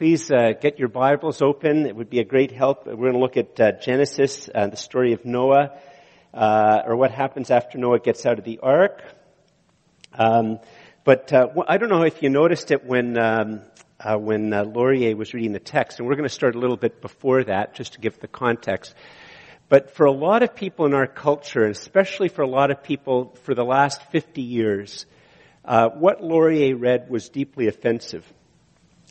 please uh, get your Bibles open. It would be a great help. We're going to look at uh, Genesis, uh, the story of Noah, uh, or what happens after Noah gets out of the ark. Um, but uh, I don't know if you noticed it when um, uh, when Laurier was reading the text, and we're going to start a little bit before that, just to give the context. But for a lot of people in our culture, and especially for a lot of people for the last 50 years, what Laurier read was deeply offensive.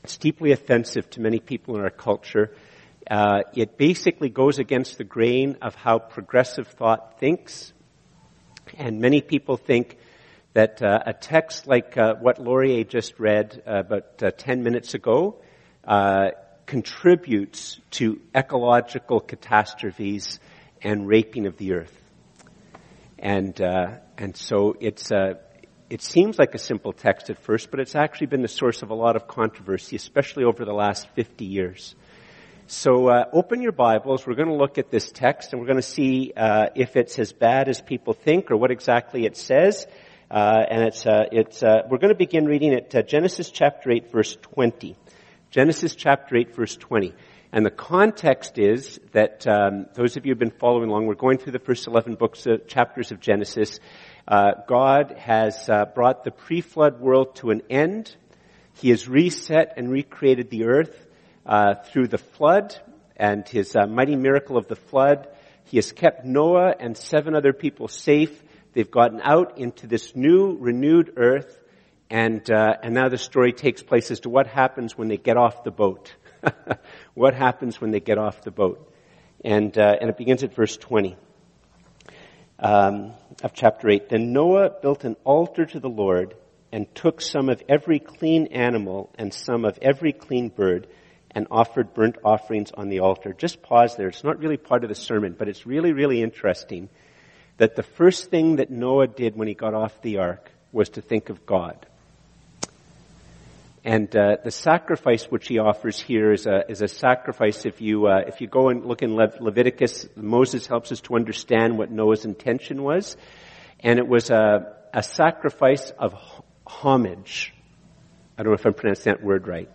It's deeply offensive to many people in our culture. Uh, it basically goes against the grain of how progressive thought thinks. And many people think that uh, a text like uh, what Laurier just read uh, about uh, 10 minutes ago uh, contributes to ecological catastrophes and raping of the earth. And, and so it's, it seems like a simple text at first, but it's actually been the source of a lot of controversy, especially over the last 50 years. So uh, open your Bibles. We're going to look at this text, and we're going to see uh, if it's as bad as people think, or what exactly it says. Uh, and it's uh, it's uh, we're going to begin reading at uh, Genesis chapter eight, verse twenty. Genesis chapter eight, verse twenty. And the context is that um, those of you who've been following along, we're going through the first eleven books, chapters of Genesis, uh, God has uh, brought the pre-flood world to an end. He has reset and recreated the earth uh, through the flood and his uh, mighty miracle of the flood. He has kept Noah and seven other people safe. They've gotten out into this new, renewed earth, and uh, and now the story takes place as to what happens when they get off the boat. what happens when they get off the boat? And uh, and it begins at verse twenty um, of chapter 8. Then Noah built an altar to the Lord and took some of every clean animal and some of every clean bird and offered burnt offerings on the altar. Just pause there. It's not really part of the sermon, but it's really, really interesting that the first thing that Noah did when he got off the ark was to think of God. And uh, the sacrifice which he offers here is a, is a sacrifice. If you uh, if you go and look in Le- Leviticus, Moses helps us to understand what Noah's intention was, and it was a, a sacrifice of homage. I don't know if I'm pronouncing that word right.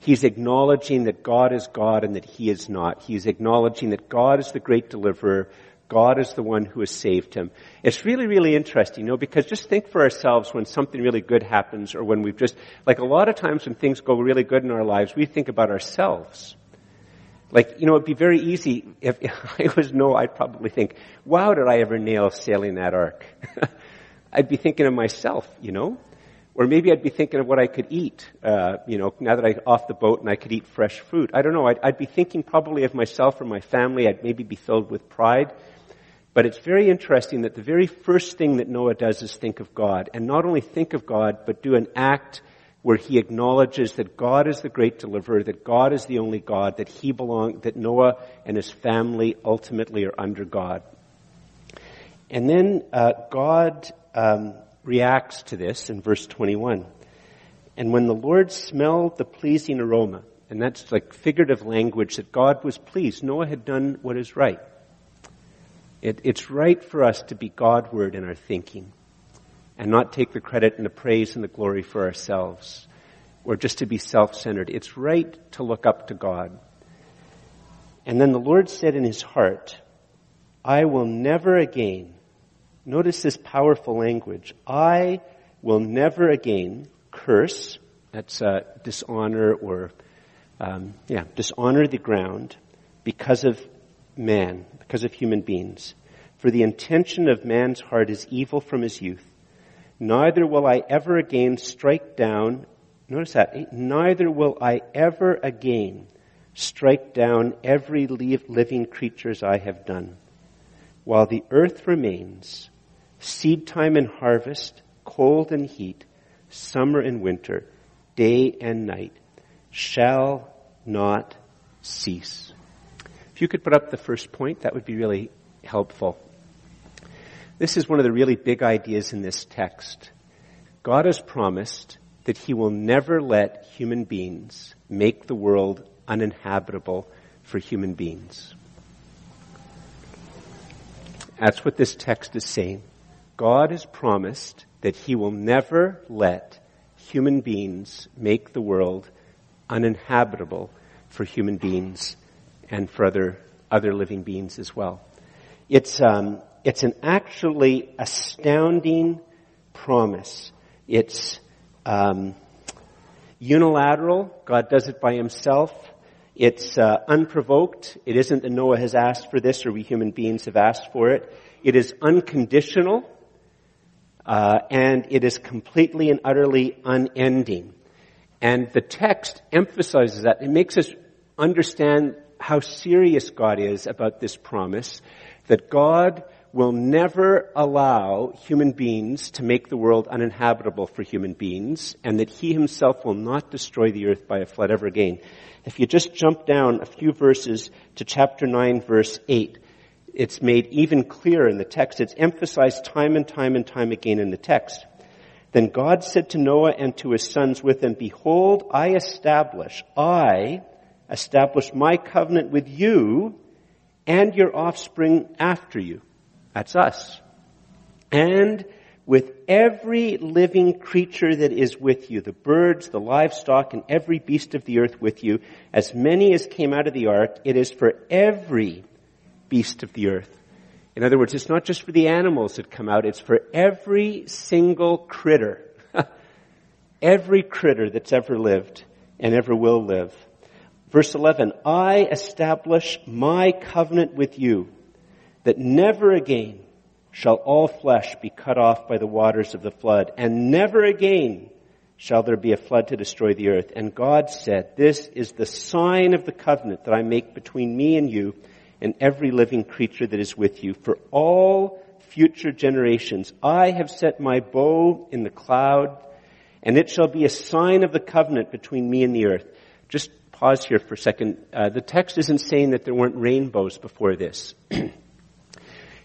He's acknowledging that God is God and that He is not. He's acknowledging that God is the great deliverer, God is the one who has saved him. It's really, really interesting, you know, because just think for ourselves when something really good happens or when we've just, like a lot of times when things go really good in our lives, we think about ourselves. Like, you know, it'd be very easy if, if I was Noah, I'd probably think, wow, did I ever nail sailing that ark? I'd be thinking of myself, you know? Or maybe I'd be thinking of what I could eat, uh, you know, now that I'm off the boat and I could eat fresh fruit. I don't know. I'd, I'd be thinking probably of myself or my family. I'd maybe be filled with pride. But it's very interesting that the very first thing that Noah does is think of God. And not only think of God, but do an act where he acknowledges that God is the great deliverer, that God is the only God, that he belong, that Noah and his family ultimately are under God. And then uh, God um, reacts to this in verse 21. And when the Lord smelled the pleasing aroma, and that's like figurative language that God was pleased, Noah had done what is right. It, it's right for us to be Godward in our thinking and not take the credit and the praise and the glory for ourselves or just to be self-centered. It's right to look up to God. And then the Lord said in his heart, I will never again, notice this powerful language, I will never again curse, that's uh, dishonor or, um, yeah, dishonor the ground because of man, because of human beings. For the intention of man's heart is evil from his youth. Neither will I ever again strike down, notice that, eh, neither will I ever again strike down every living creature as I have done. While the earth remains, seed time and harvest, cold and heat, summer and winter, day and night, shall not cease. If you could put up the first point, that would be really helpful. This is one of the really big ideas in this text. God has promised that He will never let human beings make the world uninhabitable for human beings. That's what this text is saying. God has promised that He will never let human beings make the world uninhabitable for human beings and for other, other living beings as well. It's, um, it's an actually astounding promise. It's um, unilateral. God does it by himself. It's uh, unprovoked. It isn't that Noah has asked for this or we human beings have asked for it. It is unconditional. Uh, and it is completely and utterly unending. And the text emphasizes that. It makes us understand how serious God is about this promise, that God will never allow human beings to make the world uninhabitable for human beings, and that he himself will not destroy the earth by a flood ever again. If you just jump down a few verses to chapter 9 verse 8, it's made even clearer in the text. It's emphasized time and time and time again in the text. Then God said to Noah and to his sons with him, Behold, I establish, I establish my covenant with you and your offspring after you. That's us. And with every living creature that is with you, the birds, the livestock, and every beast of the earth with you, as many as came out of the ark, it is for every beast of the earth. In other words, it's not just for the animals that come out, it's for every single critter. every critter that's ever lived and ever will live. Verse 11, I establish my covenant with you that never again shall all flesh be cut off by the waters of the flood, and never again shall there be a flood to destroy the earth. And God said, This is the sign of the covenant that I make between me and you and every living creature that is with you. For all future generations, I have set my bow in the cloud, and it shall be a sign of the covenant between me and the earth. Just pause here for a second. Uh, the text isn't saying that there weren't rainbows before this.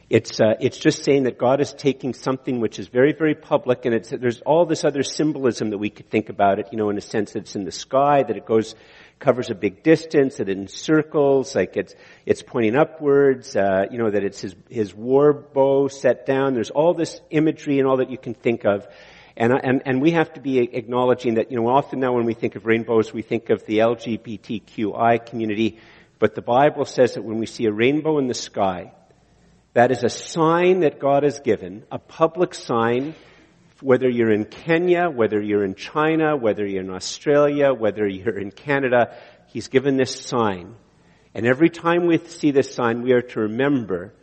It's, uh, it's just saying that God is taking something which is very, very public, and it's, there's all this other symbolism that we could think about it, you know, in a sense that it's in the sky, that it goes, covers a big distance, that it encircles, like it's, it's pointing upwards, uh, you know, that it's his, his war bow set down. There's all this imagery and all that you can think of. And, and, and we have to be acknowledging that, you know, often now when we think of rainbows, we think of the LGBTQI community, but the Bible says that when we see a rainbow in the sky, that is a sign that God has given, a public sign, whether you're in Kenya, whether you're in China, whether you're in Australia, whether you're in Canada, He's given this sign. And every time we see this sign, we are to remember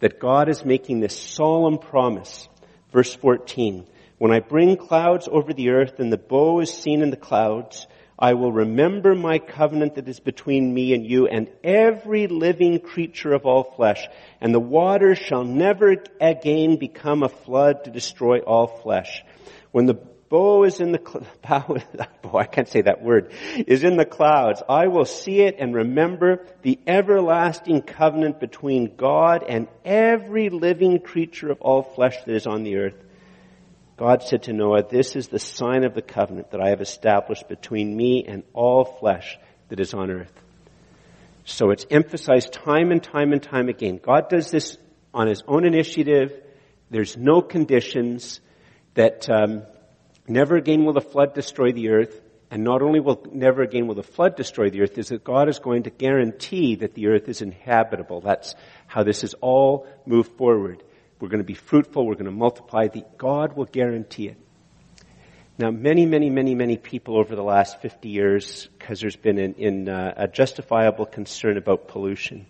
that God is making this solemn promise. Verse 14, when I bring clouds over the earth and the bow is seen in the clouds, I will remember my covenant that is between me and you and every living creature of all flesh, and the waters shall never again become a flood to destroy all flesh. When the bow is in the bow, bow, I can't say that word, is in the clouds, I will see it and remember the everlasting covenant between God and every living creature of all flesh that is on the earth. God said to Noah, This is the sign of the covenant that I have established between me and all flesh that is on earth. So it's emphasized time and time and time again. God does this on his own initiative. There's no conditions that um, never again will the flood destroy the earth. And not only will never again will the flood destroy the earth, is that God is going to guarantee that the earth is inhabitable. That's how this is all moved forward. We're going to be fruitful. We're going to multiply. The, God will guarantee it. Now, many, many, many, many people over the last 50 years, because there's been in, in uh, a justifiable concern about pollution,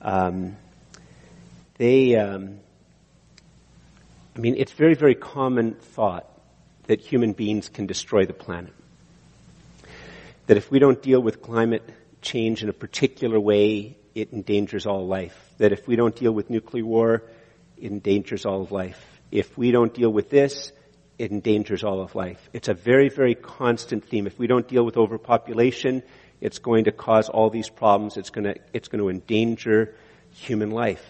um, they, um, I mean, it's very, very common thought that human beings can destroy the planet. That if we don't deal with climate change in a particular way, it endangers all life. That if we don't deal with nuclear war, endangers all of life. If we don't deal with this, it endangers all of life. It's a very, very constant theme. If we don't deal with overpopulation, it's going to cause all these problems. It's going to, it's going to endanger human life.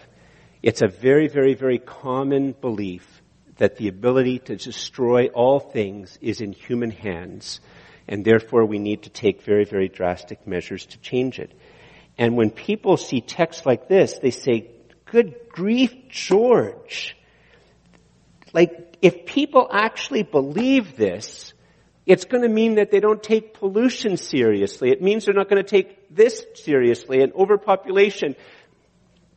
It's a very, very, very common belief that the ability to destroy all things is in human hands, and therefore we need to take very, very drastic measures to change it. And when people see texts like this, they say, good grief, George. Like, if people actually believe this, It's going to mean that they don't take pollution seriously. It means they're not going to take this seriously and overpopulation.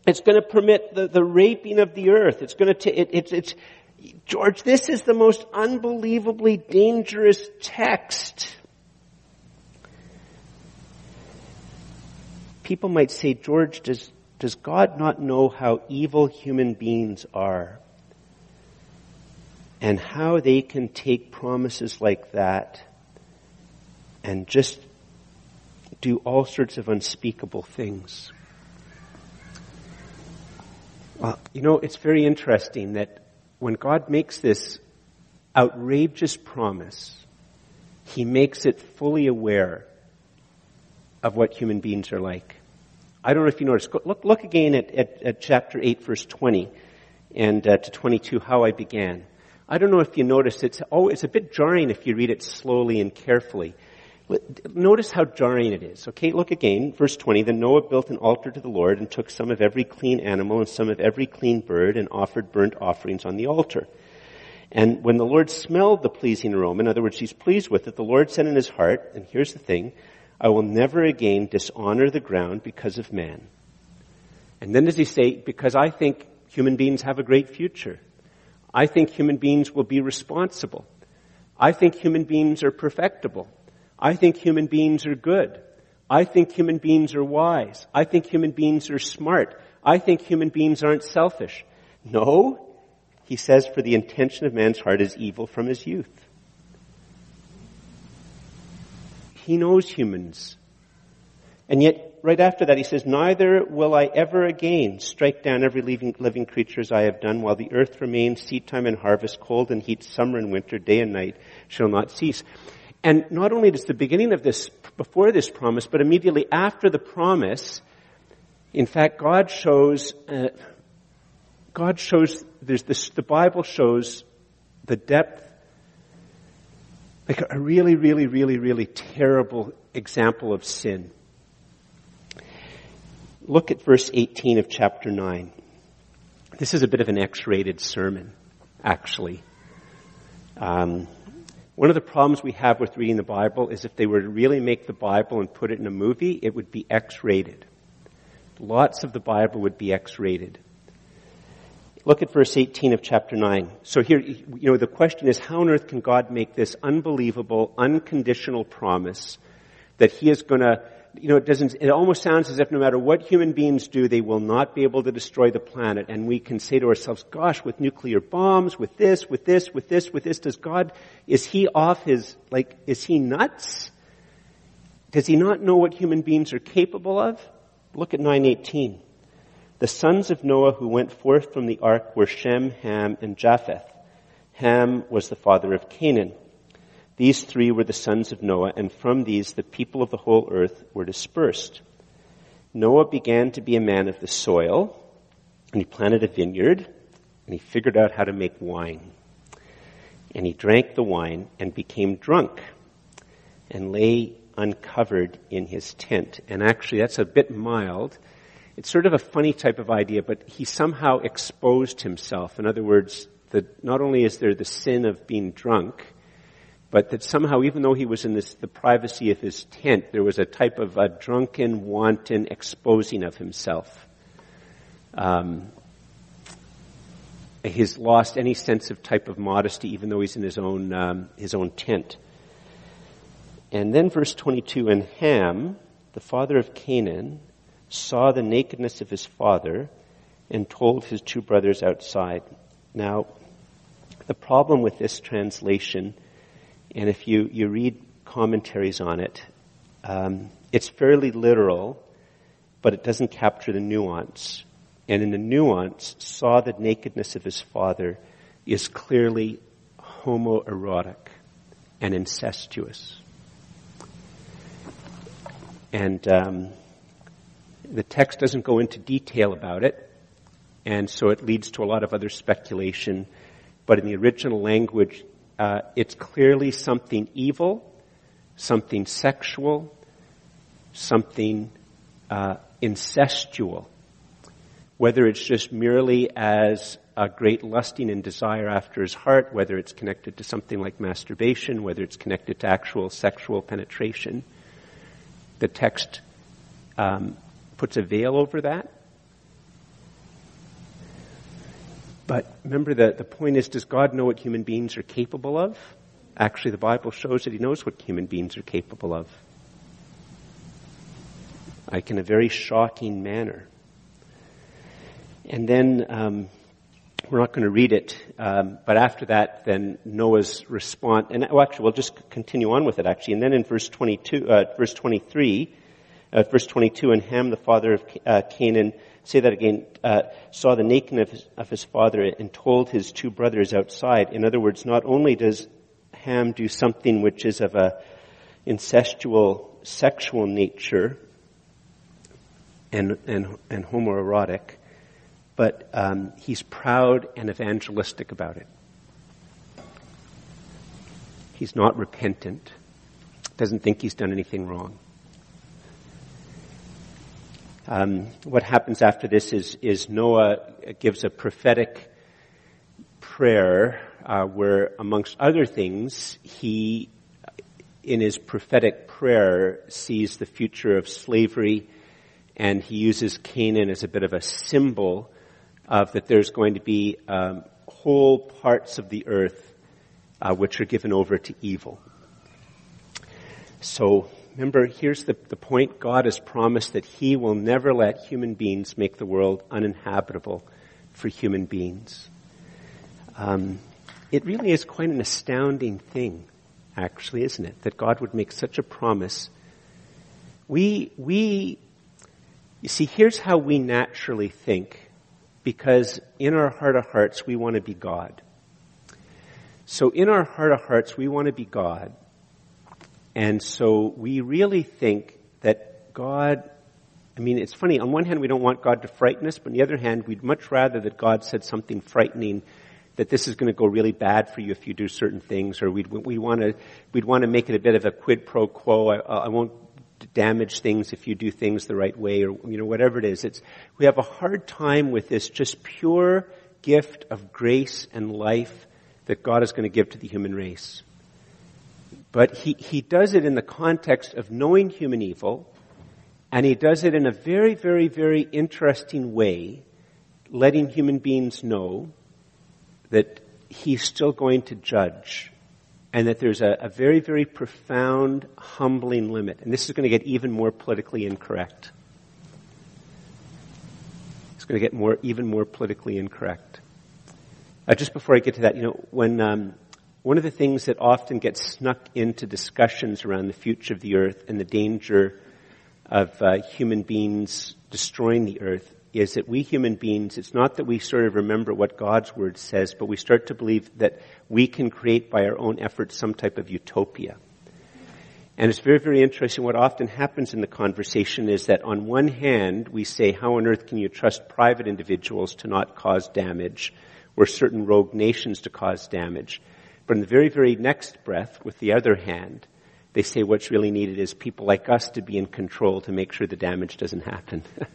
It's going to permit the, the raping of the earth. It's going to, t- it, it's, it's, George, this is the most unbelievably dangerous text. People might say, George, does, does God not know how evil human beings are? And how they can take promises like that and just do all sorts of unspeakable things. Well, you know, it's very interesting that when God makes this outrageous promise, He makes it fully aware of what human beings are like. I don't know if you noticed. Look, look again at, at, at chapter 8, verse 20 and uh, to 22, how I began. I don't know if you noticed, it's, oh, it's a bit jarring if you read it slowly and carefully. Notice how jarring it is. Okay, look again, verse 20. Then Noah built an altar to the Lord and took some of every clean animal and some of every clean bird and offered burnt offerings on the altar. And when the Lord smelled the pleasing aroma, in other words, he's pleased with it, the Lord said in his heart, and here's the thing, I will never again dishonor the ground because of man. And then does he say, because I think human beings have a great future. I think human beings will be responsible. I think human beings are perfectible. I think human beings are good. I think human beings are wise. I think human beings are smart. I think human beings aren't selfish. No, he says, for the intention of man's heart is evil from his youth. He knows humans. And yet, right after that, he says, Neither will I ever again strike down every living, creature as I have done, while the earth remains, seed time and harvest, cold and heat, summer and winter, day and night shall not cease. And not only does the beginning of this, before this promise, but immediately after the promise, in fact, God shows, uh, God shows, there's this, the Bible shows the depth like a really, really, really, really terrible example of sin. Look at verse 18 of chapter 9. This is a bit of an X-rated sermon, actually. Um, one of the problems we have with reading the Bible is if they were to really make the Bible and put it in a movie, it would be X-rated. Lots of the Bible would be X-rated. Look at verse 18 of chapter 9. So here, you know, the question is, how on earth can God make this unbelievable, unconditional promise that He is gonna, you know, it doesn't, it almost sounds as if no matter what human beings do, they will not be able to destroy the planet. And we can say to ourselves, gosh, with nuclear bombs, with this, with this, with this, with this, does God, is He off his, like, is He nuts? Does He not know what human beings are capable of? Look at 918. The sons of Noah who went forth from the ark were Shem, Ham, and Japheth. Ham was the father of Canaan. These three were the sons of Noah, and from these the people of the whole earth were dispersed. Noah began to be a man of the soil, and he planted a vineyard, and he figured out how to make wine. And he drank the wine and became drunk, and lay uncovered in his tent. And actually, that's a bit mild it's sort of a funny type of idea, but he somehow exposed himself. In other words, that not only is there the sin of being drunk, but that somehow, even though he was in this, the privacy of his tent, there was a type of a drunken, wanton exposing of himself. Um, he's lost any sense of type of modesty, even though he's in his own um, his own tent. And then verse 22, and Ham, the father of Canaan, saw the nakedness of his father and told his two brothers outside. Now, the problem with this translation, and if you, you read commentaries on it, um, it's fairly literal, but it doesn't capture the nuance. And in the nuance, saw the nakedness of his father is clearly homoerotic and incestuous. And um, the text doesn't go into detail about it, and so it leads to a lot of other speculation. But in the original language, uh, it's clearly something evil, something sexual, something uh, incestual. Whether it's just merely as a great lusting and desire after his heart, whether it's connected to something like masturbation, whether it's connected to actual sexual penetration. The text um, puts a veil over that. But remember, that the point is, does God know what human beings are capable of? Actually, the Bible shows that He knows what human beings are capable of. Like in a very shocking manner. And then, um, we're not going to read it, um, but after that, then Noah's response, and well, actually, we'll just continue on with it actually. And then in verse 22, uh, verse 23, uh, verse 22, and Ham, the father of uh, Canaan, say that again, uh, saw the nakedness of his, of his father and told his two brothers outside. In other words, not only does Ham do something which is of a incestual sexual nature and, and, and homoerotic, but um, he's proud and evangelistic about it. He's not repentant, doesn't think he's done anything wrong. Um, what happens after this is, is Noah gives a prophetic prayer uh, where, amongst other things, he, in his prophetic prayer, sees the future of slavery, and he uses Canaan as a bit of a symbol of that there's going to be um, whole parts of the earth uh, which are given over to evil. So remember, here's the, the point. God has promised that He will never let human beings make the world uninhabitable for human beings. Um, it really is quite an astounding thing, actually, isn't it? That God would make such a promise. We, we, you see, here's how we naturally think, because in our heart of hearts, we want to be God. So in our heart of hearts, we want to be God. And so we really think that God, I mean, it's funny. On one hand, we don't want God to frighten us, but on the other hand, we'd much rather that God said something frightening that this is going to go really bad for you if you do certain things, or we'd, we want to, we'd want to make it a bit of a quid pro quo. I, I won't damage things if you do things the right way, or, you know, whatever it is. It's, we have a hard time with this just pure gift of grace and life that God is going to give to the human race. But he, he does it in the context of knowing human evil, and he does it in a very, very, very interesting way, letting human beings know that he's still going to judge and that there's a, a, very, very profound, humbling limit. And this is going to get even more politically incorrect. It's going to get more, even more politically incorrect. Uh, just before I get to that, you know, when um, one of the things that often gets snuck into discussions around the future of the earth and the danger of uh, human beings destroying the earth is that we human beings, it's not that we sort of remember what God's word says, but we start to believe that we can create by our own efforts some type of utopia. And it's very, very interesting. What often happens in the conversation is that on one hand, we say, how on earth can you trust private individuals to not cause damage or certain rogue nations to cause damage? But in the very, very next breath, with the other hand, they say what's really needed is people like us to be in control to make sure the damage doesn't happen.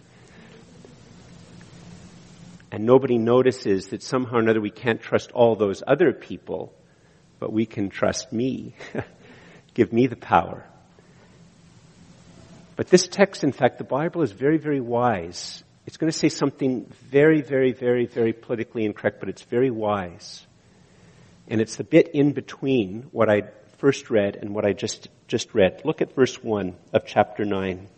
and nobody notices that somehow or another we can't trust all those other people, but we can trust me. Give me the power. But this text, in fact, the Bible is very, very wise. It's going to say something very, very, very, very politically incorrect, but it's very wise. And it's the bit in between what I first read and what I just, just read. Look at verse 1 of chapter 9.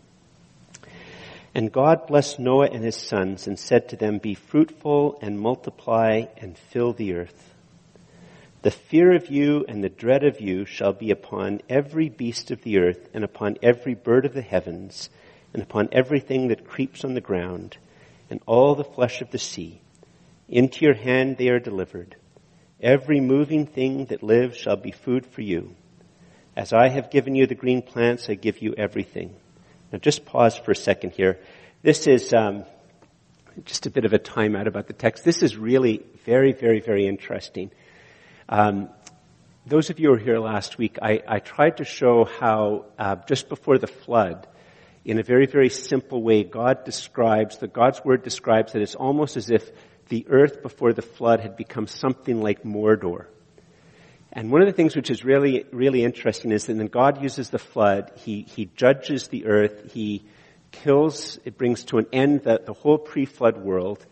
And God blessed Noah and his sons and said to them, Be fruitful and multiply and fill the earth. The fear of you and the dread of you shall be upon every beast of the earth and upon every bird of the heavens and upon everything that creeps on the ground and all the flesh of the sea. Into your hand they are delivered. Every moving thing that lives shall be food for you. As I have given you the green plants, I give you everything. Now just pause for a second here. This is um, just a bit of a timeout about the text. This is really very, very, very interesting. Um, those of you who were here last week, I, I tried to show how uh, just before the flood, in a very, very simple way, God describes, the God's Word describes that it's almost as if the earth before the flood had become something like Mordor. And one of the things which is really, really interesting is that then God uses the flood, He, He judges the earth, He kills, it brings to an end the, the whole pre-flood world,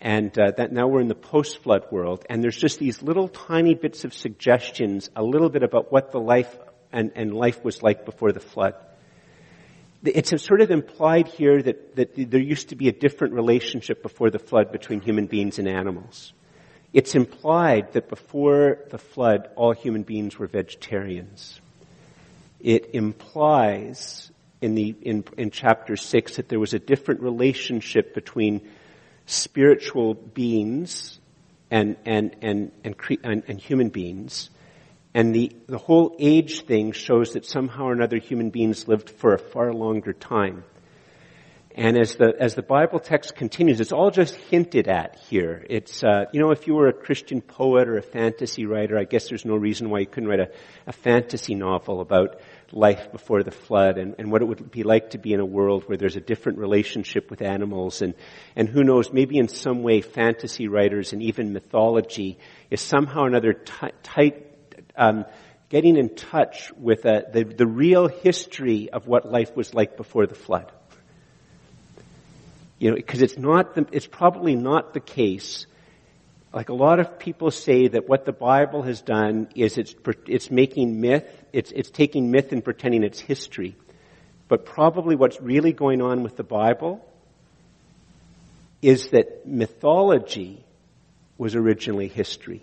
and uh, that now we're in the post-flood world, and there's just these little tiny bits of suggestions, a little bit about what the life and, and life was like before the flood. It's sort of implied here that, that there used to be a different relationship before the flood between human beings and animals. It's implied that before the flood, all human beings were vegetarians. It implies in the, in, in chapter six that there was a different relationship between spiritual beings and, and, and, and, and, and human beings and the, the whole age thing shows that somehow or another human beings lived for a far longer time. And as the, as the Bible text continues, it's all just hinted at here. It's, uh, you know, if you were a Christian poet or a fantasy writer, I guess there's no reason why you couldn't write a, a fantasy novel about life before the flood and, and what it would be like to be in a world where there's a different relationship with animals and, and who knows, maybe in some way fantasy writers and even mythology is somehow another t- tight um, getting in touch with uh, the, the real history of what life was like before the flood. You know, because it's not, the, it's probably not the case. Like a lot of people say that what the Bible has done is it's, it's making myth, it's, it's taking myth and pretending it's history. But probably what's really going on with the Bible is that mythology was originally history.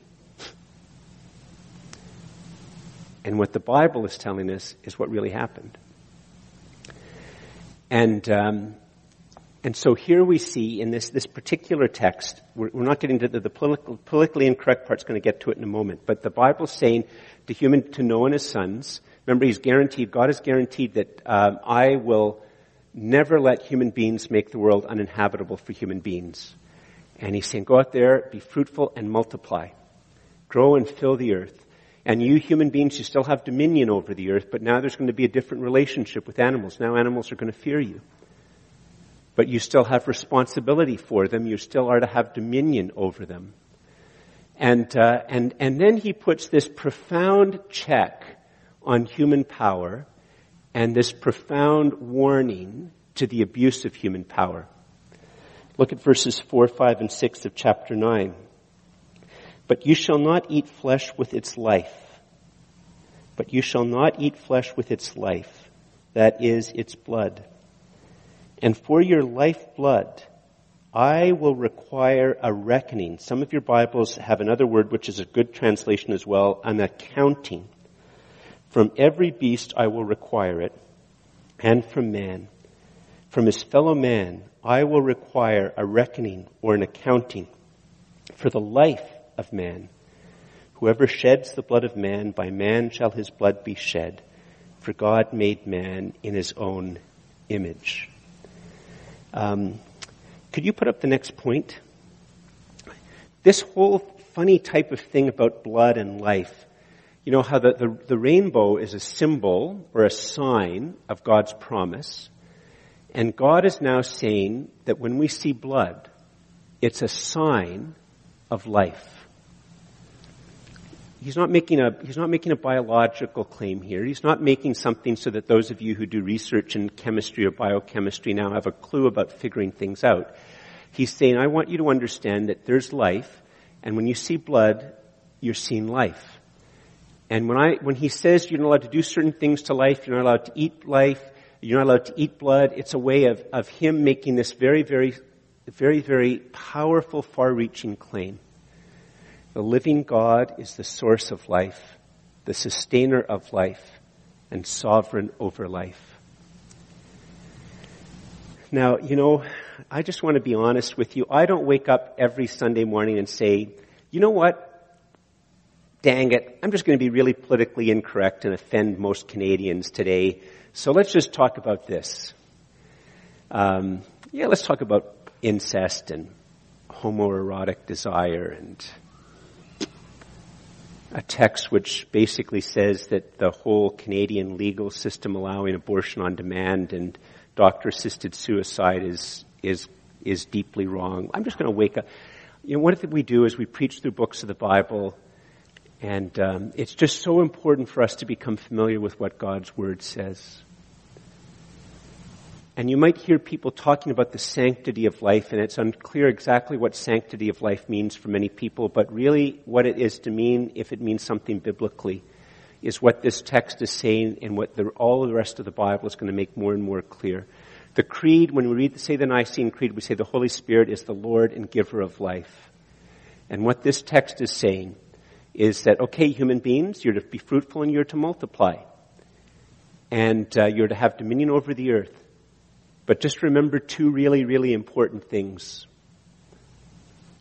And what the Bible is telling us is what really happened. And um, and so here we see in this this particular text, we're, we're not getting to the, the political, politically incorrect part. part's going to get to it in a moment. But the Bible's saying to human to Noah and his sons. Remember, he's guaranteed. God has guaranteed that um, I will never let human beings make the world uninhabitable for human beings. And he's saying, go out there, be fruitful and multiply. Grow and fill the earth. And you human beings, you still have dominion over the earth, but now there's going to be a different relationship with animals. Now animals are going to fear you. But you still have responsibility for them. You still are to have dominion over them. And, uh, and, and then he puts this profound check on human power and this profound warning to the abuse of human power. Look at verses 4, 5, and 6 of chapter 9. But you shall not eat flesh with its life. But you shall not eat flesh with its life, that is, its blood. And for your life blood, I will require a reckoning. Some of your Bibles have another word which is a good translation as well, an accounting. From every beast I will require it, and from man. From his fellow man I will require a reckoning or an accounting. For the life of man. Whoever sheds the blood of man, by man shall his blood be shed. For God made man in his own image. Um, could you put up the next point? This whole funny type of thing about blood and life. You know how the, the, the rainbow is a symbol or a sign of God's promise. And God is now saying that when we see blood, it's a sign of life. He's not making a, he's not making a biological claim here. He's not making something so that those of you who do research in chemistry or biochemistry now have a clue about figuring things out. He's saying, I want you to understand that there's life, and when you see blood, you're seeing life. And when I, when he says you're not allowed to do certain things to life, you're not allowed to eat life, you're not allowed to eat blood, it's a way of, of him making this very, very, very, very powerful, far-reaching claim. The living God is the source of life, the sustainer of life, and sovereign over life. Now, you know, I just want to be honest with you. I don't wake up every Sunday morning and say, you know what? Dang it. I'm just going to be really politically incorrect and offend most Canadians today. So let's just talk about this. Um, yeah, let's talk about incest and homoerotic desire and a text which basically says that the whole Canadian legal system allowing abortion on demand and doctor assisted suicide is, is, is deeply wrong. I'm just going to wake up. You know, one thing we do is we preach through books of the Bible, and um, it's just so important for us to become familiar with what God's Word says. And you might hear people talking about the sanctity of life, and it's unclear exactly what sanctity of life means for many people, but really what it is to mean, if it means something biblically, is what this text is saying and what the, all the rest of the Bible is going to make more and more clear. The creed, when we read, say the Nicene Creed, we say the Holy Spirit is the Lord and giver of life. And what this text is saying is that, okay, human beings, you're to be fruitful and you're to multiply. And uh, you're to have dominion over the earth. But just remember two really, really important things.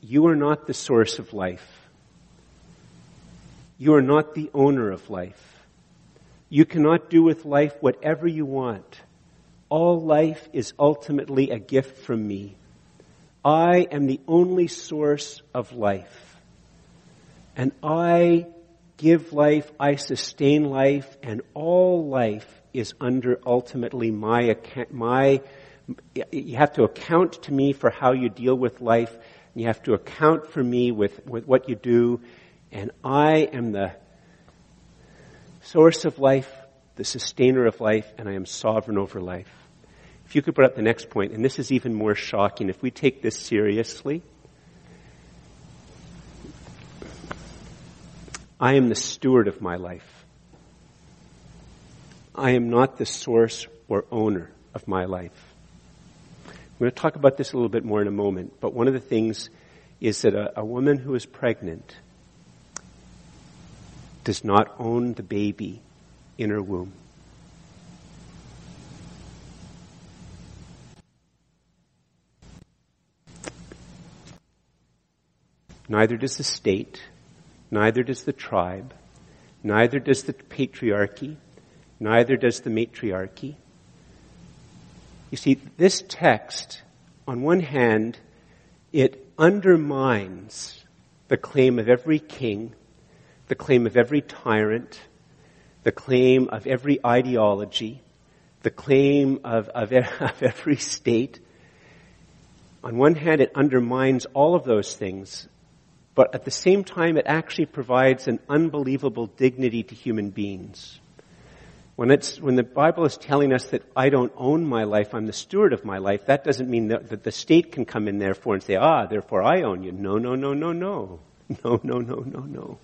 You are not the source of life. You are not the owner of life. You cannot do with life whatever you want. All life is ultimately a gift from me. I am the only source of life. And I give life, I sustain life, and all life is under ultimately my account, my you have to account to me for how you deal with life and you have to account for me with, with what you do and I am the source of life, the sustainer of life, and I am sovereign over life. If you could put up the next point, and this is even more shocking, if we take this seriously, I am the steward of my life. I am not the source or owner of my life. I'm going to talk about this a little bit more in a moment, but one of the things is that a, a woman who is pregnant does not own the baby in her womb. Neither does the state, neither does the tribe, neither does the patriarchy, neither does the matriarchy. You see, this text, on one hand, it undermines the claim of every king, the claim of every tyrant, the claim of every ideology, the claim of, of, of every state. On one hand, it undermines all of those things, but at the same time, it actually provides an unbelievable dignity to human beings. When it's, when the Bible is telling us that I don't own my life, I'm the steward of my life, that doesn't mean that, that the state can come in therefore and say, ah, therefore I own you. No, no, no, no, no. No, no, no, no, no.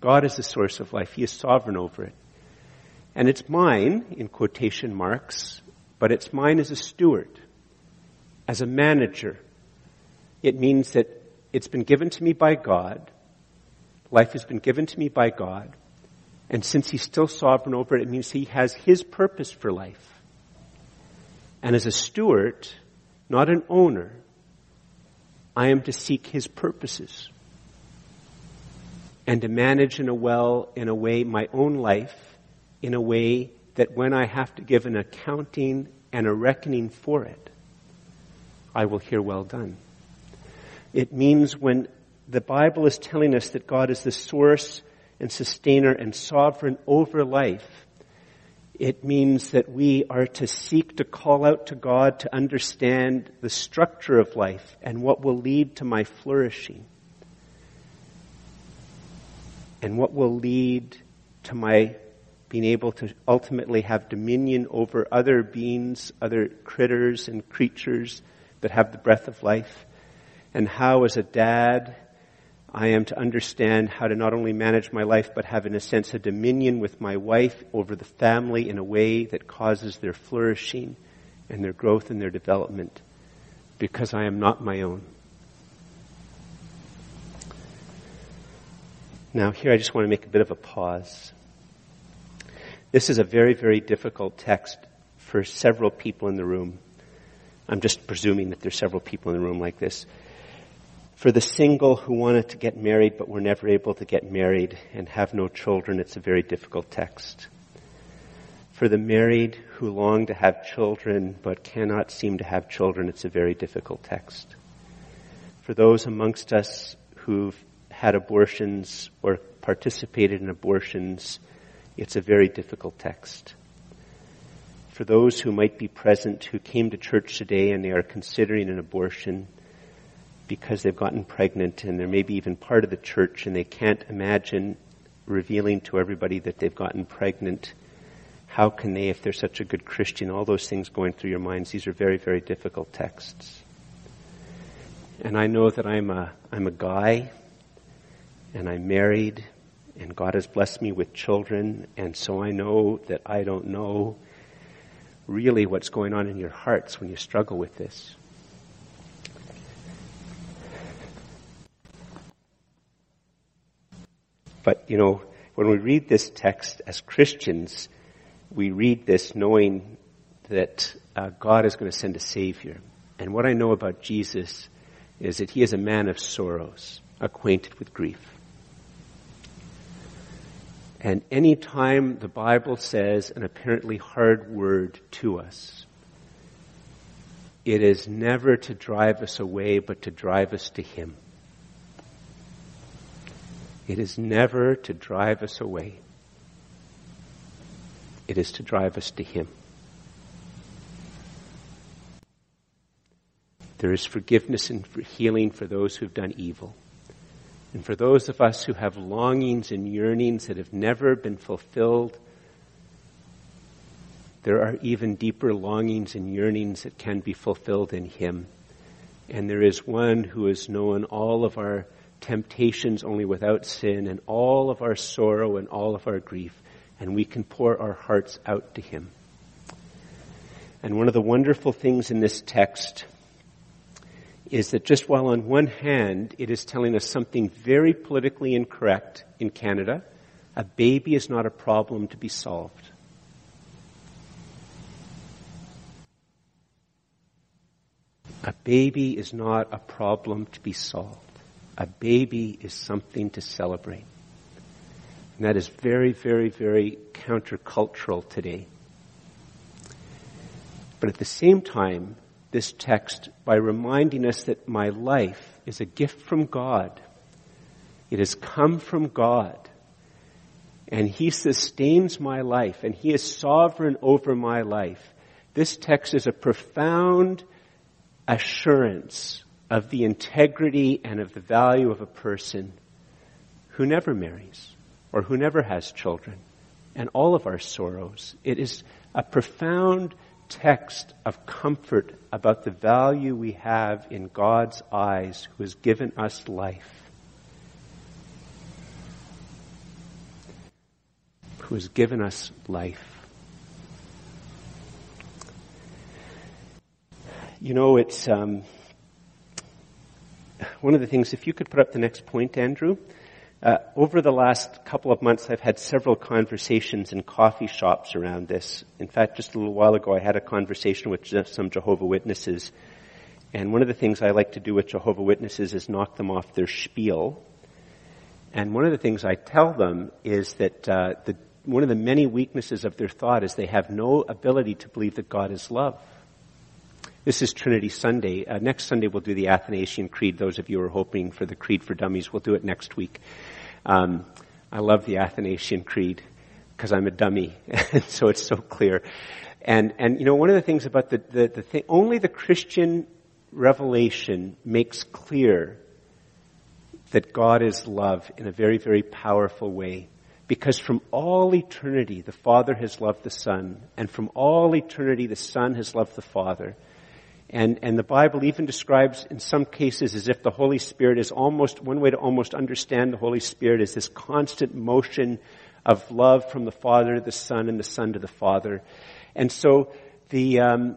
God is the source of life. He is sovereign over it. And it's mine, in quotation marks, but it's mine as a steward, as a manager. It means that it's been given to me by God. Life has been given to me by God. And since he's still sovereign over it, it means he has his purpose for life. And as a steward, not an owner, I am to seek his purposes and to manage in a well, in a way, my own life in a way that when I have to give an accounting and a reckoning for it, I will hear well done. It means when the Bible is telling us that God is the source and sustainer and sovereign over life, it means that we are to seek to call out to God to understand the structure of life and what will lead to my flourishing. And what will lead to my being able to ultimately have dominion over other beings, other critters and creatures that have the breath of life and how as a dad I am to understand how to not only manage my life, but have in a sense a dominion with my wife over the family in a way that causes their flourishing and their growth and their development because I am not my own. Now here I just want to make a bit of a pause. This is a very, very difficult text for several people in the room. I'm just presuming that there's several people in the room like this. For the single who wanted to get married but were never able to get married and have no children, it's a very difficult text. For the married who long to have children but cannot seem to have children, it's a very difficult text. For those amongst us who've had abortions or participated in abortions, it's a very difficult text. For those who might be present who came to church today and they are considering an abortion, because they've gotten pregnant and they're maybe even part of the church and they can't imagine revealing to everybody that they've gotten pregnant. How can they, if they're such a good Christian, all those things going through your minds, these are very, very difficult texts. And I know that I'm a, I'm a guy and I'm married and God has blessed me with children and so I know that I don't know really what's going on in your hearts when you struggle with this. But, you know, when we read this text as Christians, we read this knowing that uh, God is going to send a Savior. And what I know about Jesus is that He is a man of sorrows, acquainted with grief. And any time the Bible says an apparently hard word to us, it is never to drive us away, but to drive us to Him. It is never to drive us away. It is to drive us to Him. There is forgiveness and healing for those who've done evil. And for those of us who have longings and yearnings that have never been fulfilled, there are even deeper longings and yearnings that can be fulfilled in Him. And there is one who has known all of our temptations only without sin and all of our sorrow and all of our grief, and we can pour our hearts out to Him. And one of the wonderful things in this text is that just while on one hand it is telling us something very politically incorrect in Canada, a baby is not a problem to be solved. A baby is not a problem to be solved. A baby is something to celebrate. And that is very, very, very countercultural today. But at the same time, this text, by reminding us that my life is a gift from God, it has come from God, and He sustains my life, and He is sovereign over my life. This text is a profound assurance of the integrity and of the value of a person who never marries or who never has children and all of our sorrows. It is a profound text of comfort about the value we have in God's eyes who has given us life. Who has given us life. You know, it's, um, one of the things, if you could put up the next point, Andrew. Uh, over the last couple of months, I've had several conversations in coffee shops around this. In fact, just a little while ago, I had a conversation with some Jehovah Witnesses. And one of the things I like to do with Jehovah Witnesses is knock them off their spiel. And one of the things I tell them is that uh, the, one of the many weaknesses of their thought is they have no ability to believe that God is love. This is Trinity Sunday. Uh, next Sunday we'll do the Athanasian Creed. Those of you who are hoping for the Creed for Dummies, we'll do it next week. Um, I love the Athanasian Creed because I'm a dummy, so it's so clear. And and you know one of the things about the the, the thing only the Christian revelation makes clear that God is love in a very very powerful way. Because from all eternity, the Father has loved the Son, and from all eternity, the Son has loved the Father. And, and the Bible even describes in some cases as if the Holy Spirit is almost, one way to almost understand the Holy Spirit is this constant motion of love from the Father to the Son and the Son to the Father. And so the, um,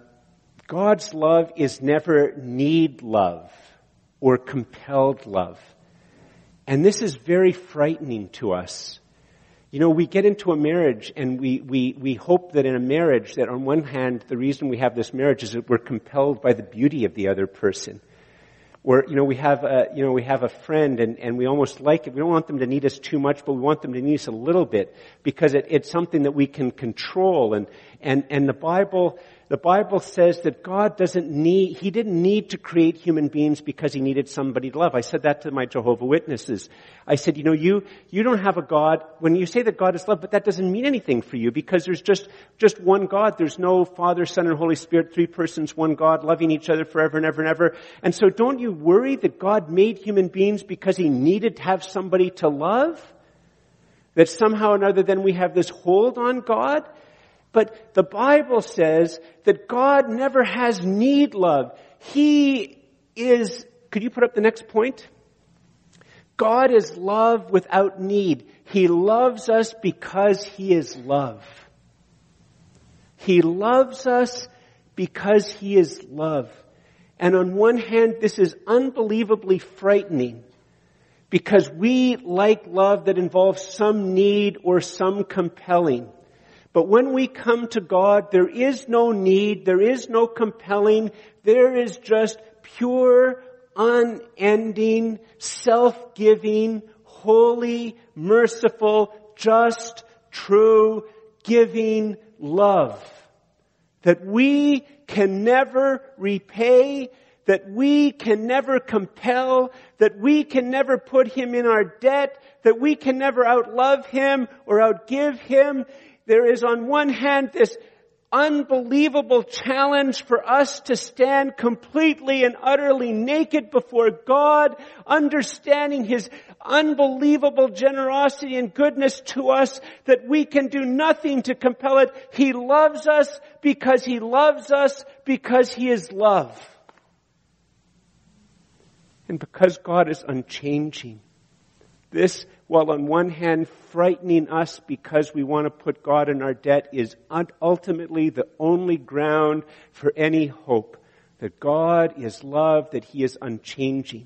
God's love is never need love or compelled love. And this is very frightening to us you know, we get into a marriage and we, we, we hope that in a marriage that on one hand, the reason we have this marriage is that we're compelled by the beauty of the other person. Or, you know, we have a, you know, we have a friend and, and we almost like it. We don't want them to need us too much, but we want them to need us a little bit because it, it's something that we can control and, And, and the Bible, the Bible says that God doesn't need, He didn't need to create human beings because He needed somebody to love. I said that to my Jehovah Witnesses. I said, you know, you, you don't have a God, when you say that God is love, but that doesn't mean anything for you because there's just, just one God. There's no Father, Son, and Holy Spirit, three persons, one God, loving each other forever and ever and ever. And so don't you worry that God made human beings because He needed to have somebody to love? That somehow or another then we have this hold on God? But the Bible says that God never has need love. He is, could you put up the next point? God is love without need. He loves us because He is love. He loves us because He is love. And on one hand, this is unbelievably frightening because we like love that involves some need or some compelling. But when we come to God, there is no need, there is no compelling, there is just pure, unending, self-giving, holy, merciful, just, true, giving love. That we can never repay, that we can never compel, that we can never put Him in our debt, that we can never outlove Him or outgive Him there is on one hand this unbelievable challenge for us to stand completely and utterly naked before God, understanding His unbelievable generosity and goodness to us that we can do nothing to compel it. He loves us because He loves us because He is love. And because God is unchanging. This while on one hand frightening us because we want to put God in our debt is ultimately the only ground for any hope. That God is love, that He is unchanging.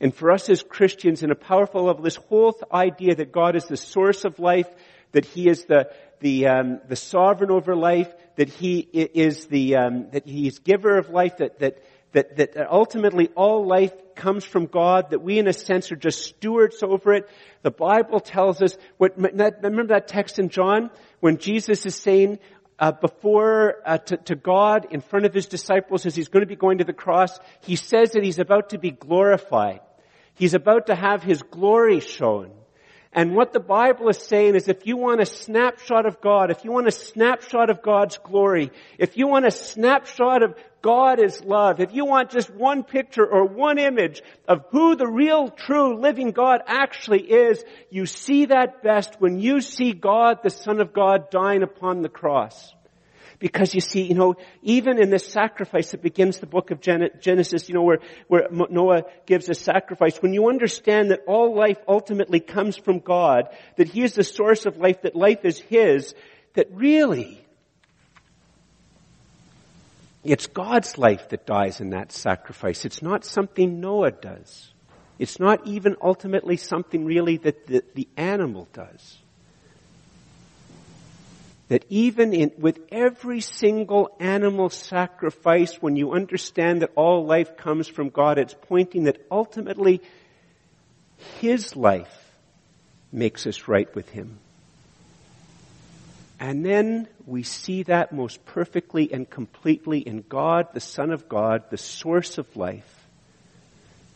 And for us as Christians, in a powerful level, this whole idea that God is the source of life, that He is the the um, the sovereign over life, that He is the um, that He's giver of life, that that that, that ultimately all life comes from God, that we in a sense are just stewards over it. The Bible tells us, what, remember that text in John when Jesus is saying, uh, before uh, to, to, God in front of his disciples as he's going to be going to the cross, he says that he's about to be glorified. He's about to have his glory shown. And what the Bible is saying is if you want a snapshot of God, if you want a snapshot of God's glory, if you want a snapshot of God is love, if you want just one picture or one image of who the real, true, living God actually is, you see that best when you see God, the Son of God, dying upon the cross. Because you see, you know, even in this sacrifice that begins the book of Genesis, you know, where, where Noah gives a sacrifice, when you understand that all life ultimately comes from God, that He is the source of life, that life is His, that really, it's God's life that dies in that sacrifice. It's not something Noah does. It's not even ultimately something really that the, the animal does that even in, with every single animal sacrifice, when you understand that all life comes from God, it's pointing that ultimately His life makes us right with Him. And then we see that most perfectly and completely in God, the Son of God, the source of life,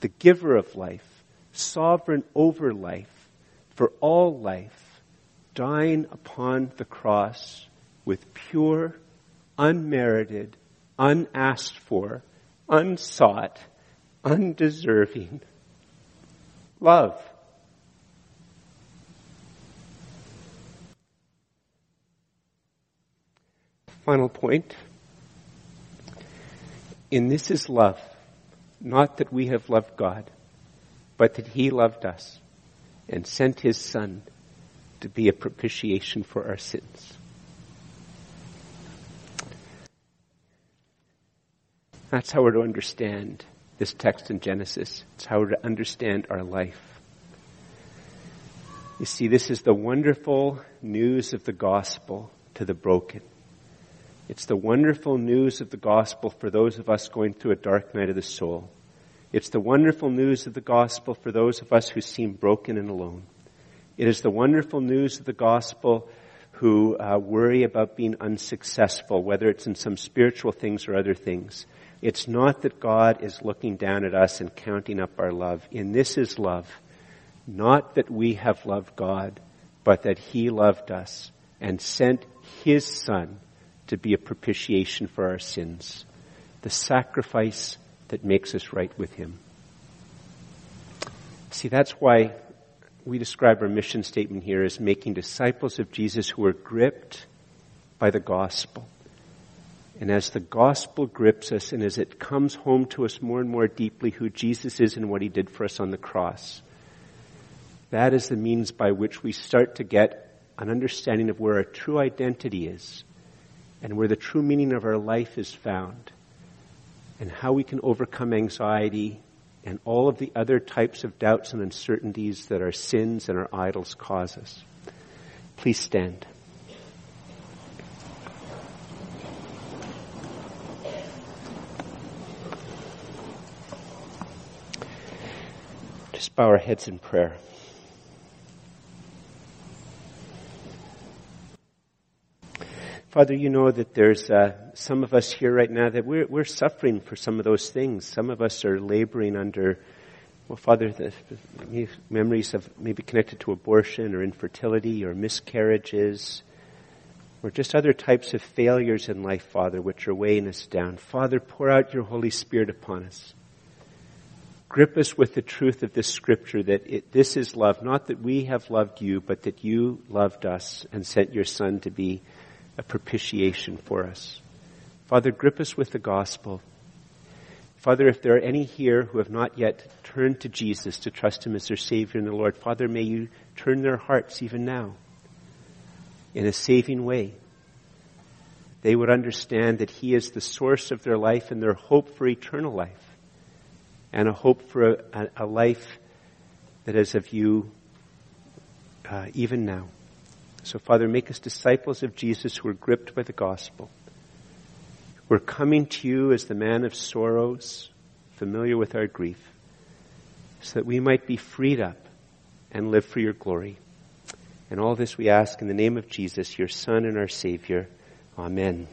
the giver of life, sovereign over life, for all life dying upon the cross with pure, unmerited, unasked for, unsought, undeserving love. Final point. In this is love, not that we have loved God, but that He loved us and sent His Son to be a propitiation for our sins. That's how we're to understand this text in Genesis. It's how we're to understand our life. You see, this is the wonderful news of the gospel to the broken. It's the wonderful news of the gospel for those of us going through a dark night of the soul. It's the wonderful news of the gospel for those of us who seem broken and alone. It is the wonderful news of the gospel who uh, worry about being unsuccessful, whether it's in some spiritual things or other things. It's not that God is looking down at us and counting up our love. In this is love. Not that we have loved God, but that He loved us and sent His Son to be a propitiation for our sins. The sacrifice that makes us right with Him. See, that's why we describe our mission statement here as making disciples of Jesus who are gripped by the gospel. And as the gospel grips us and as it comes home to us more and more deeply who Jesus is and what he did for us on the cross, that is the means by which we start to get an understanding of where our true identity is and where the true meaning of our life is found and how we can overcome anxiety and all of the other types of doubts and uncertainties that our sins and our idols cause us. Please stand. Just bow our heads in prayer. Father, you know that there's uh, some of us here right now that we're, we're suffering for some of those things. Some of us are laboring under, well, Father, the, memories of maybe connected to abortion or infertility or miscarriages or just other types of failures in life, Father, which are weighing us down. Father, pour out your Holy Spirit upon us. Grip us with the truth of this scripture that it, this is love, not that we have loved you, but that you loved us and sent your Son to be a propitiation for us. Father, grip us with the gospel. Father, if there are any here who have not yet turned to Jesus to trust Him as their Savior and the Lord, Father, may you turn their hearts even now in a saving way. They would understand that He is the source of their life and their hope for eternal life and a hope for a, a life that is of you uh, even now. So, Father, make us disciples of Jesus who are gripped by the gospel. We're coming to you as the man of sorrows, familiar with our grief, so that we might be freed up and live for your glory. And all this we ask in the name of Jesus, your Son and our Savior. Amen.